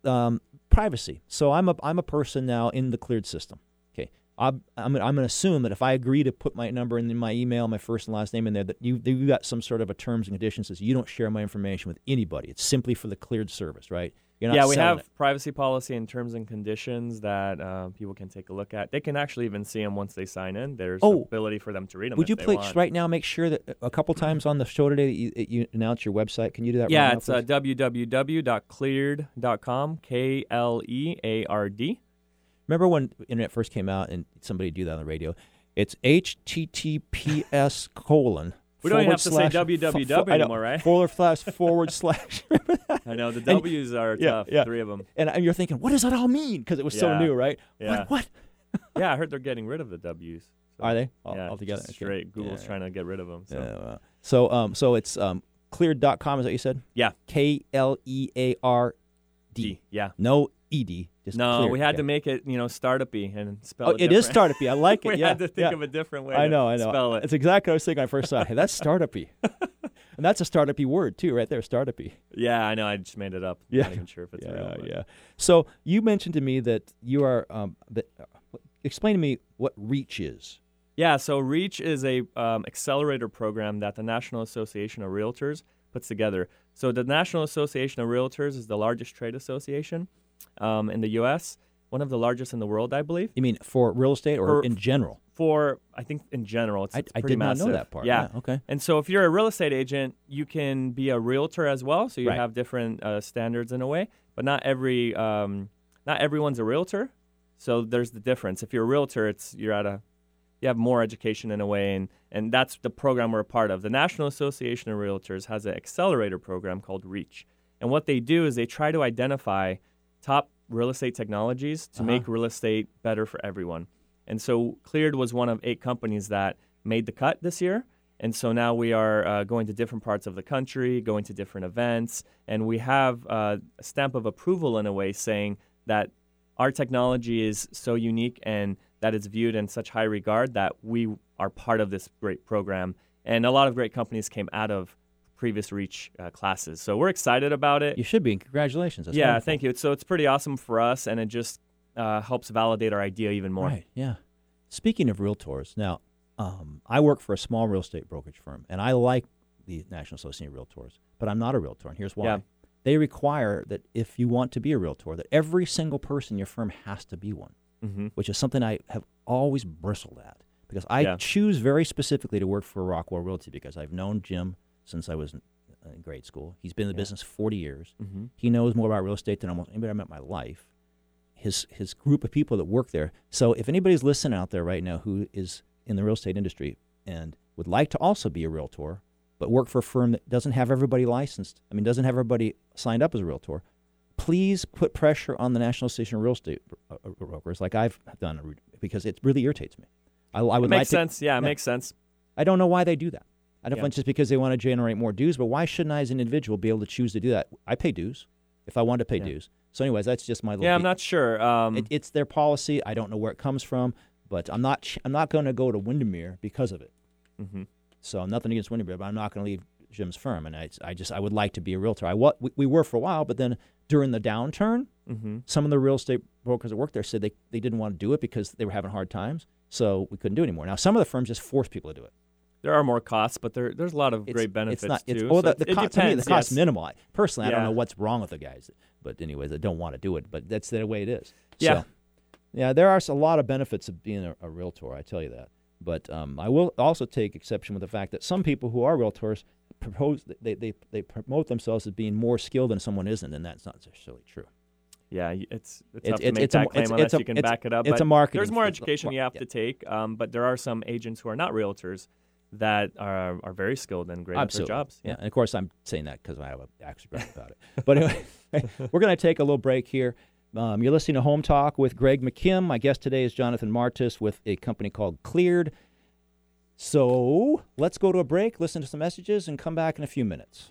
Um, privacy. So I'm a I'm a person now in the Kleard system. Okay, I'm I'm, I'm going to assume that if I agree to put my number in my email, my first and last name in there, that you you got some sort of a terms and conditions that says you don't share my information with anybody. It's simply for the Kleard service, right? Yeah, we have it. privacy policy and terms and conditions that uh, people can take a look at. They can actually even see them once they sign in. There's Oh. ability for them to read them. Would you please want. right now make sure that a couple times on the show today that you, that you announce your website? Can you do that? Yeah, right now, it's uh, www.kleard.com. K L E A R D. Remember when internet first came out and somebody do that on the radio? It's HTTPS colon. We don't even have to say www fo- fo- I know, anymore, right? Forward slash forward slash. I know the And- W's are yeah, tough. yeah. Three of them. And, and you're thinking, what does that all mean? Because it was so new, right? Yeah. What? What yeah, I heard they're getting rid of the W's. So, are they? All, yeah, altogether. just Okay. Straight. Google's Yeah. trying to get rid of them. So. Yeah, wow. So, um, so it's um, kleard.com. Is that what you said? Yeah. K L E A R. D. Yeah. No ed. Just No, Kleard. we had Okay. to make it, you know, startup-y and spell Oh, it. it is startup-y. I like it. we yeah, had to think yeah. of a different way. I to know, I know. Spell it. It's exactly what I was thinking when I first saw it. Hey, that's startup-y. and that's a startup-y word too, right there. Startup-y. Yeah, I know. I just made it up. Yeah. I'm not even sure if it's yeah, real. but- yeah. So you mentioned to me that you are. Um, that, uh, explain to me what Reach is. Yeah, so REACH is a um, accelerator program that the National Association of Realtors puts together. So the National Association of Realtors is the largest trade association um, in the U.S., one of the largest in the world, I believe. You mean for real estate or For- in general? For I think in general, it's, I, it's I pretty did not know massive. that part. Yeah. Okay. And so if you're a real estate agent, you can be a realtor as well. So you Right. have different uh, standards in a way, but not every um, not everyone's a realtor. So there's the difference. If you're a realtor, it's you're at a you have more education in a way, and and that's the program we're a part of. The National Association of Realtors has an accelerator program called Reach, and what they do is they try to identify top real estate technologies to Uh-huh. make real estate better for everyone. And so Kleard was one of eight companies that made the cut this year. And so now we are uh, going to different parts of the country, going to different events, and we have uh, a stamp of approval in a way saying that our technology is so unique and that it's viewed in such high regard that we are part of this great program. And a lot of great companies came out of previous Reach uh, classes. So we're excited about it. You should be. Congratulations. That's yeah, wonderful. thank you. So it's pretty awesome for us, and it just uh, helps validate our idea even more. Right. Yeah. Speaking of realtors, now um, I work for a small real estate brokerage firm, and I like the National Association of Realtors, but I'm not a realtor, and here's why. Yeah. They require that if you want to be a realtor, that every single person in your firm has to be one, hmm which is something I have always bristled at because I Yeah. choose very specifically to work for Rockwell Realty because I've known Jim since I was in, in grade school. He's been in the Yeah. business 40 years. hmm He knows more about real estate than almost anybody I've met in my life. His his group of people that work there. So if anybody's listening out there right now who is in the real estate industry and would like to also be a realtor, but work for a firm that doesn't have everybody licensed, I mean doesn't have everybody signed up as a realtor, please put pressure on the National Association of Real Estate uh, uh, Brokers, like I've done, because it really irritates me. I, I It would makes like to, sense. Yeah, it Yeah. makes sense. I don't know why they do that. I don't Yeah. know if it's just because they want to generate more dues, but why shouldn't I, as an individual, be able to choose to do that? I pay dues if I want to pay Yeah. dues. So, anyways, that's just my little. Yeah, I'm not sure. Um, It, it's their policy. I don't know where it comes from, but I'm not. ch- I'm not going to go to Windermere because of it. mhm. So, nothing against Windermere, but I'm not going to leave Jim's firm, and I, I just I would like to be a realtor. I what we, we were for a while, but then during the downturn, Mm-hmm. some of the real estate brokers that worked there said they, they didn't want to do it because they were having hard times, so we couldn't do it anymore. Now some of the firms just force people to do it. There are more costs, but there there's a lot of It's- great benefits it's not, it's, too. Well, so the, the cost, to me, the depends, cost yes. minimal. Personally, I don't know what's wrong with the guys, but anyways, I don't want to do it. But that's the way it is. Yeah. So, yeah, there are a lot of benefits of being a, a realtor. I tell you that. But um, I will also take exception with the fact that some people who are realtors propose they, they, they promote themselves as being more skilled than someone isn't, and that's not necessarily true. Yeah, it's it's It's- tough to it's- make it's a claim it's- unless it's a- you can it's- back it up. it's a marketing There's more education you have Yeah. to take, um, but there are some agents who are not realtors that are are very skilled and great Absolutely. at their jobs. Yeah. And of course, I'm saying that because I have a actually graph about it. But anyway, we're going to take a little break here. Um, you're listening to Home Talk with Greg McKim. My guest today is Jonathan Martis with a company called Kleard. So let's go to a break, listen to some messages, and come back in a few minutes.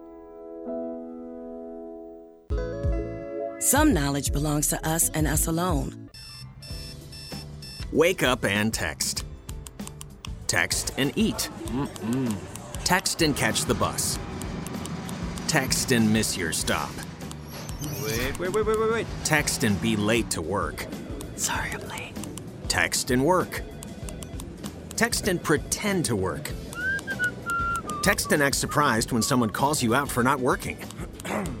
Some knowledge belongs to us and us alone. Wake up and text. Text and eat. Text and catch the bus. Text and miss your stop. Wait, wait, wait, wait, wait, wait. Text and be late to work. Sorry I'm late. Text and work. Text and pretend to work. Text and act surprised when someone calls you out for not working.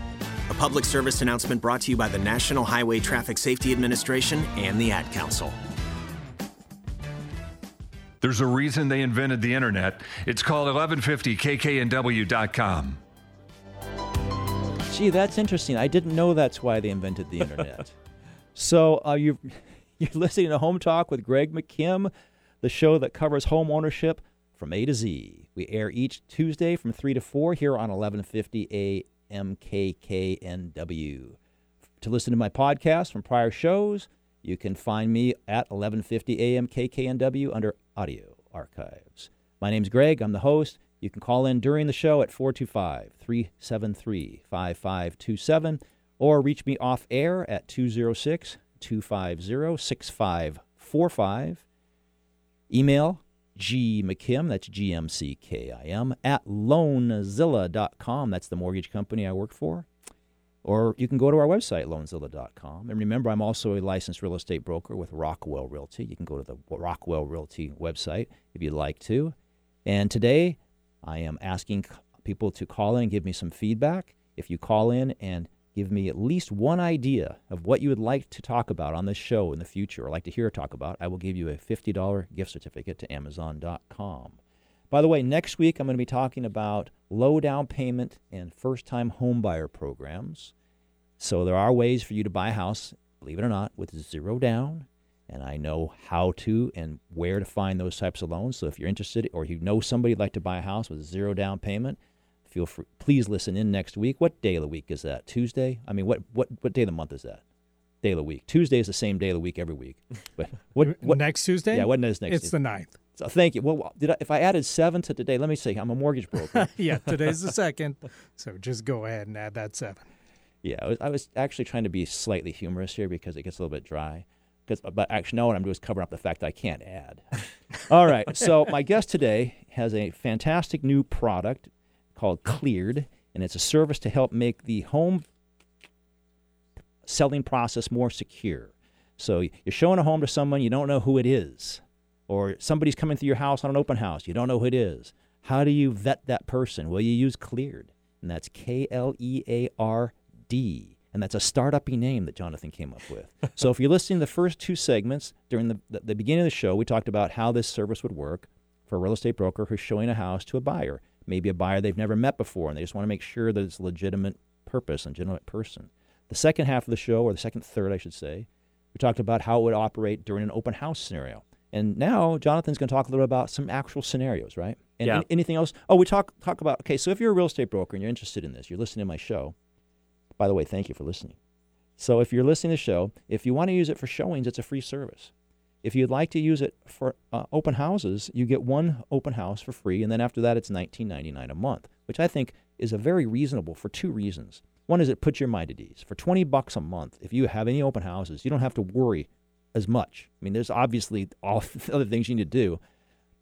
A public service announcement brought to you by the National Highway Traffic Safety Administration and the Ad Council. There's a reason they invented the internet. It's called 1150kknw.com. Gee, that's interesting. I didn't know that's why they invented the internet. so uh, you you're listening to Home Talk with Greg McKim, the show that covers home ownership from A to Z. We air each Tuesday from 3 to 4 here on 1150 AM KKNW. To listen to my podcast from prior shows, you can find me at 1150 AM KKNW under audio archives. My name's Greg. I'm the host. You can call in during the show at 425 373 5527 or reach me off air at 206 250 6545. Email G McKim, that's G M C K I M, at loanzilla.com. That's the mortgage company I work for. Or you can go to our website, loanzilla.com. And remember, I'm also a licensed real estate broker with Rockwell Realty. You can go to the Rockwell Realty website if you'd like to. And today, I am asking people to call in and give me some feedback. If you call in and give me at least one idea of what you would like to talk about on this show in the future or like to hear talk about, I will give you a $50 gift certificate to Amazon.com. By the way, next week I'm going to be talking about low down payment and first time homebuyer programs. So there are ways for you to buy a house, believe it or not, with zero down. And I know how to and where to find those types of loans. So if you're interested or you know somebody who'd like to buy a house with zero down payment, feel free. Please listen in next week. What day of the week is that? Tuesday? I mean, what what what day of the month is that? Day of the week. Tuesday is the same day of the week every week. But what what next Tuesday? Yeah, what is next? It's the ninth. So thank you. Well, did I, if I added seven to today, let me see. I'm a mortgage broker. yeah, today's the second, so just go ahead and add that seven. Yeah, I was, I was actually trying to be slightly humorous here because it gets a little bit dry. Because, but actually, no, what I'm doing is covering up the fact that I can't add. All right, so my guest today has a fantastic new product called Kleard, and it's a service to help make the home selling process more secure. So you're showing a home to someone you don't know who it is, or somebody's coming through your house on an open house you don't know who it is. How do you vet that person? Well, you use Kleard, and that's K L E A R D. And that's a startup-y name that Jonathan came up with. so if you're listening to the first two segments during the, the, the beginning of the show, we talked about how this service would work for a real estate broker who's showing a house to a buyer, maybe a buyer they've never met before, and they just want to make sure that it's a legitimate purpose and legitimate person. The second half of the show, or the second third, I should say, we talked about how it would operate during an open house scenario. And now Jonathan's going to talk a little about some actual scenarios, right? And Yeah. anything else? Oh, we talk talk about okay. So if you're a real estate broker and you're interested in this, you're listening to my show. By the way, thank you for listening. So if you're listening to the show, if you want to use it for showings, it's a free service. If you'd like to use it for uh, open houses, you get one open house for free, and then after that, it's $19.99 a month, which I think is a very reasonable for two reasons. One is it puts your mind at ease. For 20 bucks a month, if you have any open houses, you don't have to worry as much. I mean, there's obviously all the other things you need to do,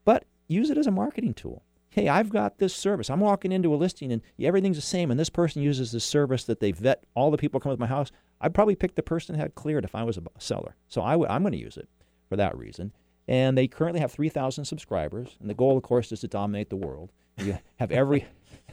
but use it as a marketing tool. Hey, I've got this service. I'm walking into a listing and everything's the same, and this person uses this service that they vet all the people come to my house. I'd probably pick the person that had Kleard if I was a seller. So I w- I'm going to use it for that reason. And they currently have 3,000 subscribers, and the goal, of course, is to dominate the world. You have every,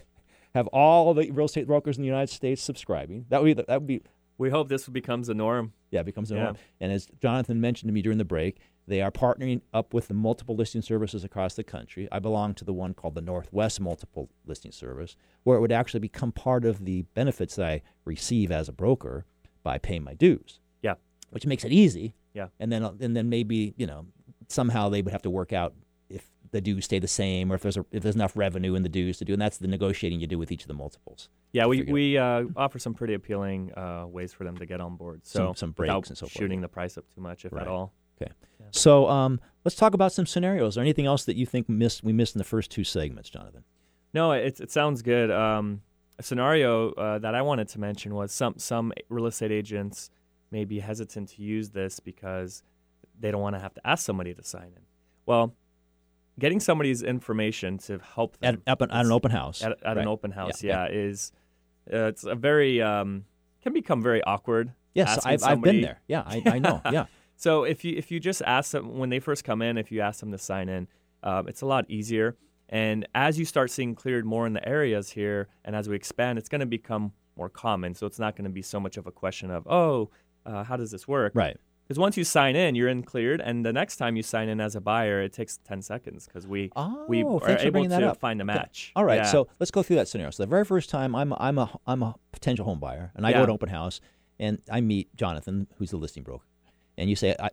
have all the real estate brokers in the United States subscribing. That would be the, that would be We hope this becomes the norm. yeah, it becomes a Yeah. norm. And as Jonathan mentioned to me during the break, they are partnering up with the multiple listing services across the country. I belong to the one called the Northwest Multiple Listing Service, where it would actually become part of the benefits that I receive as a broker by paying my dues. Yeah. Which makes it easy. Yeah. And then and then maybe, you know, somehow they would have to work out if the dues stay the same or if there's a, if there's enough revenue in the dues to do and that's the negotiating you do with each of the multiples. Yeah, we, we uh, offer some pretty appealing uh, ways for them to get on board. So Some- some breaks and so forth. shooting the price up too much, if Right. at all. Okay. So um, let's talk about some scenarios. Or anything else that you think missed we missed in the first two segments, Jonathan? No, it, it sounds good. Um, a scenario uh, that I wanted to mention was some some real estate agents may be hesitant to use this because they don't want to have to ask somebody to sign in. Well, getting somebody's information to help At, them at, an- at an open house. at, at Right. an open house, Yeah, yeah, is uh, it's a very um, can become very awkward. Yes, I've, I've been there. Yeah, I, I know. Yeah. So if you if you just ask them when they first come in, if you ask them to sign in, um, it's a lot easier. And as you start seeing Kleard more in the areas here, and as we expand, it's going to become more common. So it's not going to be so much of a question of oh, uh, how does this work? Right. Because once you sign in, you're in Kleard, and the next time you sign in as a buyer, it takes ten seconds because we we Oh, are able that to up. find a Okay. match. All right, Yeah. so let's go through that scenario. So the very first time I'm I'm a I'm a potential home buyer, and I go to open house, and I meet Jonathan, who's the listing broker, and you say I,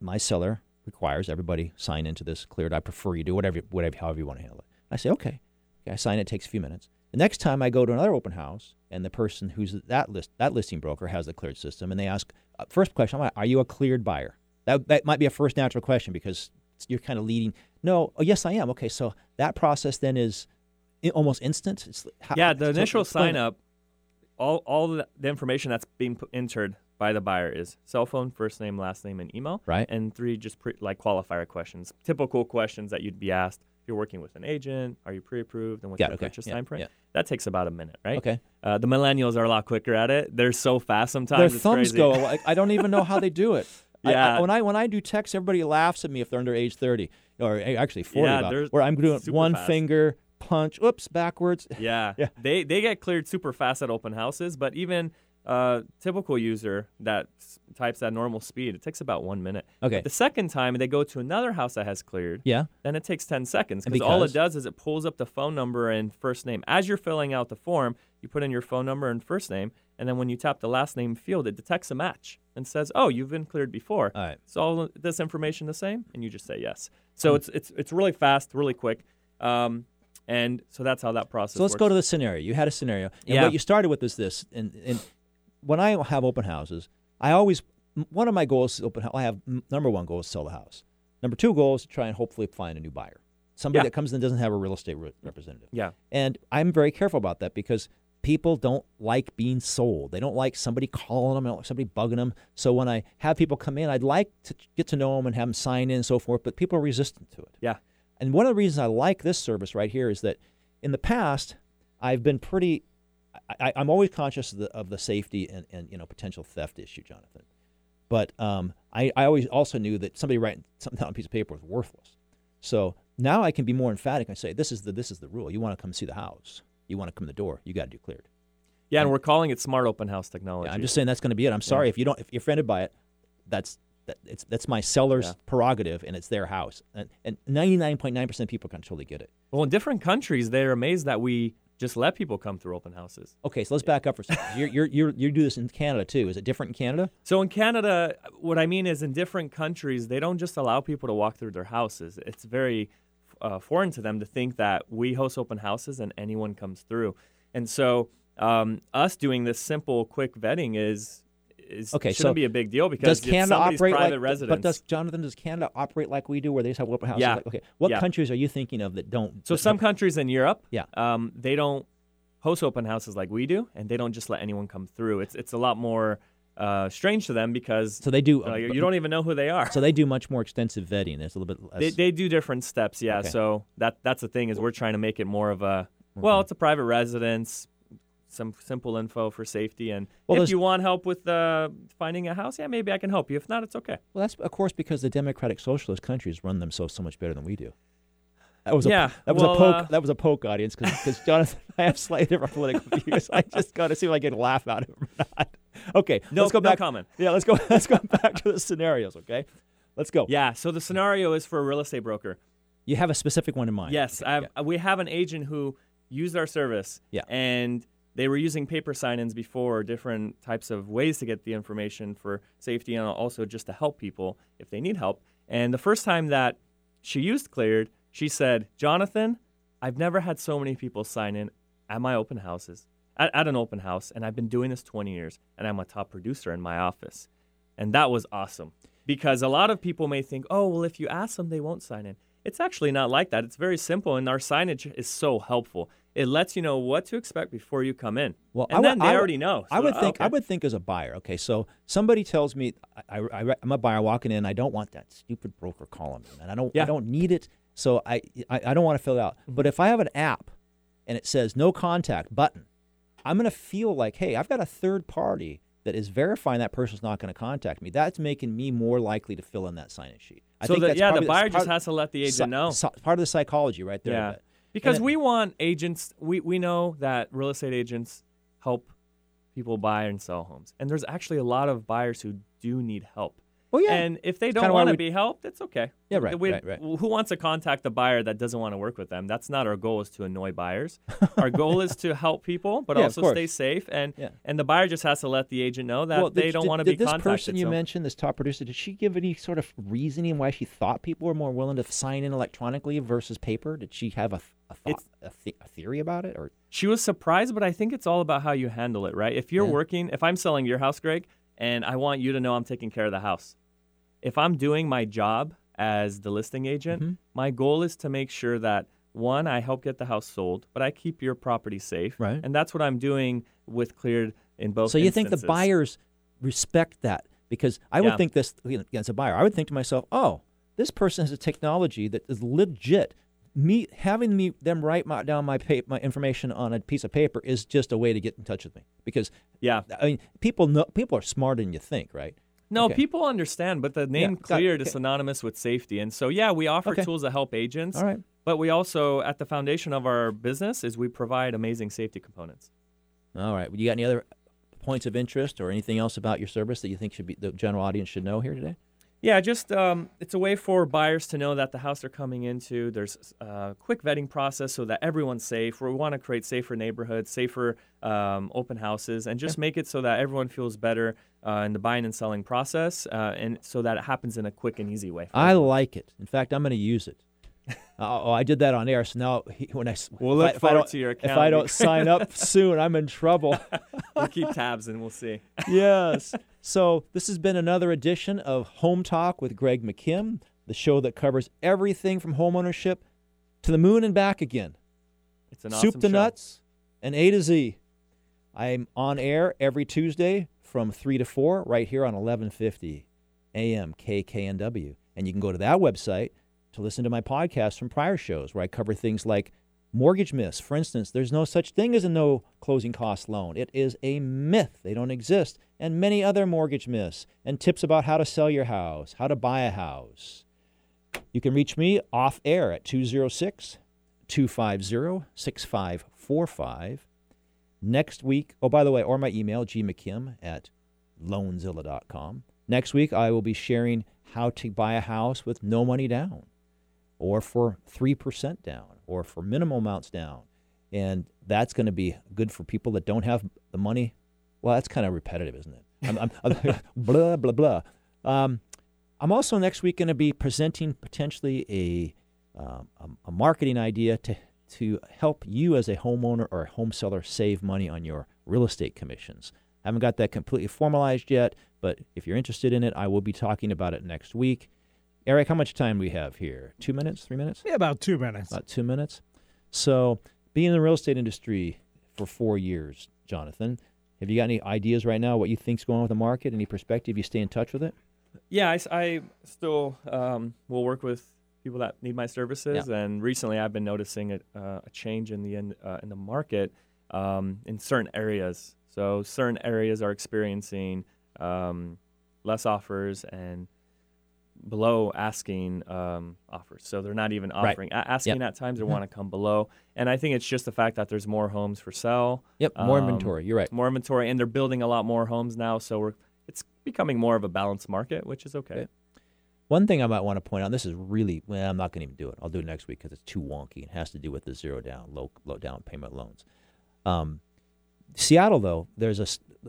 my seller requires everybody sign into this Kleard. I prefer you do whatever whatever however you want to handle it. I say okay, okay. I sign it. Takes a few minutes. The next time I go to another open house, and the person who's that list that listing broker has the Kleard system, and they ask uh, first question, are you a Kleard buyer? That that might be a first natural question because you're kind of leading. No, oh yes, I am. Okay, so that process then is almost instant. It's, how, yeah, the initial sign up, all all the, the information that's being put, entered by the buyer is cell phone, first name, last name, and email. Right. And three just pre, like qualifier questions, typical questions that you'd be asked. If you're working with an agent, are you pre-approved, and what's Yeah, your okay, purchase yeah, time frame? yeah. That takes about a minute, right? Okay. Uh, the millennials are a lot quicker at it. They're so fast sometimes. Their thumbs crazy. go. Like, I don't even know how they do it. I- I- Yeah. when I when I do text, everybody laughs at me if they're under age thirty or actually forty. Yeah, about, where I'm doing one fast. finger punch. Oops, backwards. Yeah. Yeah. They they get cleared super fast at open houses, but even a typical user that s- types at normal speed, it takes about one minute. Okay. The second time they go to another house that has Kleard, Yeah. then it takes 10 seconds because all it does is it pulls up the phone number and first name. As you're filling out the form, you put in your phone number and first name, and then when you tap the last name field, it detects a match and says, "Oh, you've been cleared before." All right. Is all this information the same? And you just say yes. So it's it's it's really fast, really quick. Um, and so that's how that process So let's works. go to the scenario. You had a scenario, and Yeah. what you started with is this. And, and when I have open houses, I always one of my goals is open. I have number one goal is sell the house. Number two goal is to try and hopefully find a new buyer, somebody Yeah. that comes in and doesn't have a real estate re- representative. Yeah. And I'm very careful about that because people don't like being sold. They don't like somebody calling them, like somebody bugging them. So when I have people come in, I'd like to get to know them and have them sign in and so forth, but people are resistant to it. Yeah. And one of the reasons I like this service right here is that in the past, I've been pretty, I, I'm always conscious of the, of the safety and, and you know potential theft issue, Jonathan. But um, I, I always also knew that somebody writing something down on a piece of paper was worthless. So now I can be more emphatic and say, this is the this is the rule. You want to come see the house. You want to come to the door. You got to do Kleard. Yeah, and we're calling it smart open house technology. Yeah, I'm just saying that's going to be it. I'm sorry if you don't if you're offended by it. That's that, it's that's my seller's Yeah. prerogative and it's their house. And and 99.9 percent of people can totally get it. Well, in different countries, they're amazed that we just let people come through open houses. Okay, so let's back up for a second. You're, you're, you're, you do this in Canada too. Is it different in Canada? So in Canada, what I mean is in different countries, they don't just allow people to walk through their houses. It's very uh, foreign to them to think that we host open houses and anyone comes through. And so um, us doing this simple, quick vetting is is Okay, shouldn't so be a big deal because does Canada operate private like? residence. But does Jonathan? Does Canada operate like we do, where they just have open houses? Yeah. Like, okay, what Yeah. countries are you thinking of that don't? So that some have- countries in Europe, Yeah. um, they don't host open houses like we do, and they don't just let anyone come through. It's it's a lot more uh, strange to them because So they do. uh, you don't even know who they are. So they do much more extensive vetting. It's a little bit less. They, they do different steps, yeah. Okay. So that that's the thing is we're trying to make it more of a well, it's a private residence, some simple info for safety, and Well, if you want help with uh, finding a house, yeah, maybe I can help you. If not, it's okay. well, that's of course because the democratic socialist countries run themselves so much better than we do. That was a Yeah, that was well, a poke uh, that was a poke audience because Jonathan I have slightly different political views. I just got to see if I get a laugh out of it or not. Okay, No- let's go no back. comment. Yeah, let's go. Let's go back to the scenarios. Okay, let's go. Yeah. So the scenario is for a real estate broker. You have a specific one in mind. Yes, Okay, I have, we have an agent who used our service. Yeah. And they were using paper sign-ins before, different types of ways to get the information for safety and also just to help people if they need help. And the first time that she used Kleard, she said, "Jonathan, I've never had so many people sign in at my open houses, at, at an open house, and I've been doing this 20 years, and I'm a top producer in my office." And that was awesome because a lot of people may think, "Oh, well, if you ask them, they won't sign in." It's actually not like that. It's very simple, and our signage is so helpful. It lets you know what to expect before you come in. Well, and I then they I already know. I would think. I would think as a buyer. Okay, so somebody tells me I, I, am a buyer walking in. I don't want that stupid broker calling me, and I don't. Yeah. I don't need it. So I, I, I don't want to fill it out. Mm-hmm. But if I have an app, and it says no contact button, I'm going to feel like, hey, I've got a third party that is verifying that person's not going to contact me. That's making me more likely to fill in that sign-in sheet. I So think the- that's yeah, the probably- buyer just has to let the agent know. part of the psychology right there. Yeah. Because we want agents, we, we know that real estate agents help people buy and sell homes. And there's actually a lot of buyers who do need help. Well, yeah. And if they don't want to we- be helped, it's okay. Yeah, right, We- right, right. Who wants to contact the buyer that doesn't want to work with them? That's not our goal is to annoy buyers. our goal is to help people, but Yeah, also stay safe. And Yeah. and the buyer just has to let the agent know that well, they did- don't want to did be this contacted. person you so- mentioned, this top producer, did she give any sort of reasoning why she thought people were more willing to sign in electronically versus paper? Did she have a, a thought, a, the- a theory about it, or She was surprised, but I think it's all about how you handle it, right? If you're Yeah. working, if I'm selling your house, Greg, and I want you to know I'm taking care of the house, if I'm doing my job as the listing agent, Mm-hmm. my goal is to make sure that one, I help get the house sold, but I keep your property safe. Right. And that's what I'm doing with Kleard in both so you think the buyers respect that? Because I would Yeah. think this you know, as a buyer, I would think to myself, oh, this person has a technology that is legit. Me having me them write my, down my pa- my information on a piece of paper is just a way to get in touch with me because Yeah. I mean people know people are smarter than you think, right? No, Okay. people understand, but the name it. Kleard is Okay. synonymous with safety. And so, yeah, we offer Okay. tools that help agents. All right. But we also, at the foundation of our business, is we provide amazing safety components. All right. You got any other points of interest or anything else about your service that you think should be the general audience should know here today? Yeah, just um, it's a way for buyers to know that the house they're coming into, there's a quick vetting process so that everyone's safe. We want to create safer neighborhoods, safer um, open houses, and just make it so that everyone feels better uh, in the buying and selling process, uh, and so that it happens in a quick and easy way. I everyone. like it. In fact, I'm going to use it. Oh, I did that on air. So now he- when I We'll look if I forward don't- to your If I don't sign up soon, I'm in trouble. we'll keep tabs and we'll see. yes. So this has been another edition of Home Talk with Greg McKim. the show that covers everything from homeownership to the moon and back again. It's an awesome Soup to show. nuts and A to Z. I'm on air every Tuesday from 3 to 4 right here on 1150 AM KKNW. And you can go to that website to listen to my podcast from prior shows where I cover things like mortgage myths. For instance, there's no such thing as a no closing cost loan. It is a myth. They don't exist. And many other mortgage myths and tips about how to sell your house, how to buy a house. You can reach me off air at 206 250 6545. Next week, oh, by the way, or my email, gmckim at loanzilla.com. Next week, I will be sharing how to buy a house with no money down, or for 3% down, or for minimal amounts down. And that's going to be good for people that don't have the money. Well, that's kind of repetitive, isn't it? I'm, I'm, blah, blah, blah. Um, I'm also next week going to be presenting potentially a, um, a, a marketing idea to, to help you as a homeowner or a home seller save money on your real estate commissions. I haven't got that completely formalized yet, but if you're interested in it, I will be talking about it next week. Eric, how much time do we have here? Two minutes? Three minutes? Yeah, about two minutes. About two minutes. So, being in the real estate industry for four years, Jonathan, have you got any ideas right now what you think's going on with the market? Any perspective? You stay in touch with it? Yeah, I still um, will work with people that need my services, and recently I've been noticing a, uh, a change in the in, uh, in the market um, in certain areas. So certain areas are experiencing um, less offers and below asking um, offers. So they're not even Right. offering. A- asking Yep. at times they Mhm. want to come below, and I think it's just the fact that there's more homes for sale. Yep, more Um, inventory. You're right. More inventory, and they're building a lot more homes now. So we're it's becoming more of a balanced market, which is okay. One thing I might want to point out, this is really, well, I'm not going to even do it. I'll do it next week because it's too wonky. It has to do with the zero down, low, low down payment loans. Um, Seattle, though, there's a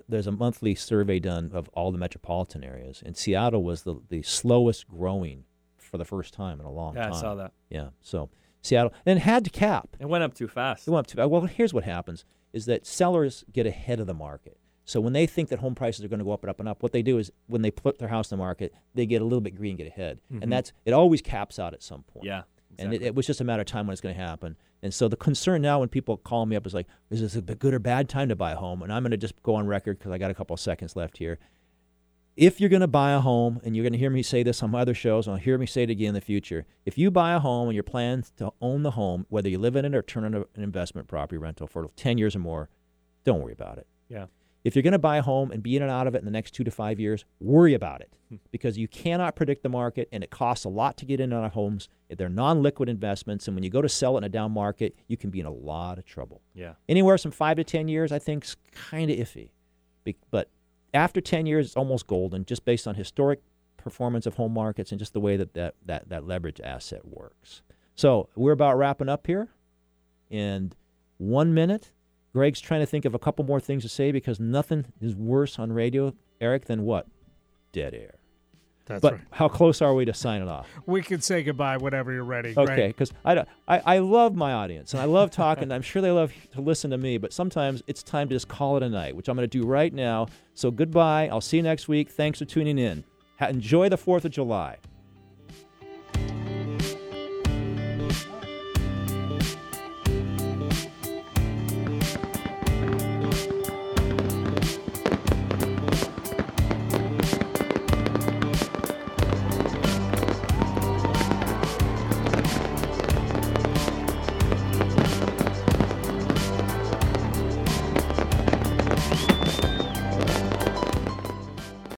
there's a monthly survey done of all the metropolitan areas, and Seattle was the, the slowest growing for the first time in a long time. Yeah, I saw that. Yeah, so Seattle and it had to cap. It went up too fast. It went up too. Well, here's what happens: is that sellers get ahead of the market. So when they think that home prices are going to go up and up and up, what they do is when they put their house in the market, they get a little bit green, get ahead, Mhm. and that's it. Always caps out at some point. Yeah, and it, it was just a matter of time when it's going to happen. And so the concern now, when people call me up, is like, is this a good or bad time to buy a home? And I'm going to just go on record because I got a couple of seconds left here. If you're going to buy a home, and you're going to hear me say this on my other shows, and I'll hear me say it again in the future. If you buy a home and your plans to own the home, whether you live in it or turn it into an investment property rental for 10 years or more, don't worry about it. Yeah. If you're going to buy a home and be in and out of it in the next two to five years, worry about it Hmm. because you cannot predict the market and it costs a lot to get in on homes. They're non liquid investments. And when you go to sell it in a down market, you can be in a lot of trouble. Yeah. Anywhere from five to 10 years, I think, is kind of iffy. Be- But after 10 years, it's almost golden just based on historic performance of home markets and just the way that that, that, that leverage asset works. So we're about wrapping up here. And one minute, Greg's trying to think of a couple more things to say because nothing is worse on radio, Eric, than what? Dead air. That's but right. how close are we to signing off? We can say goodbye whenever you're ready. Greg. Okay, because I, I, I love my audience and I love talking. I'm sure they love to listen to me, but sometimes it's time to just call it a night, which I'm going to do right now. So goodbye. I'll see you next week. Thanks for tuning in. Ha- enjoy the 4th of July.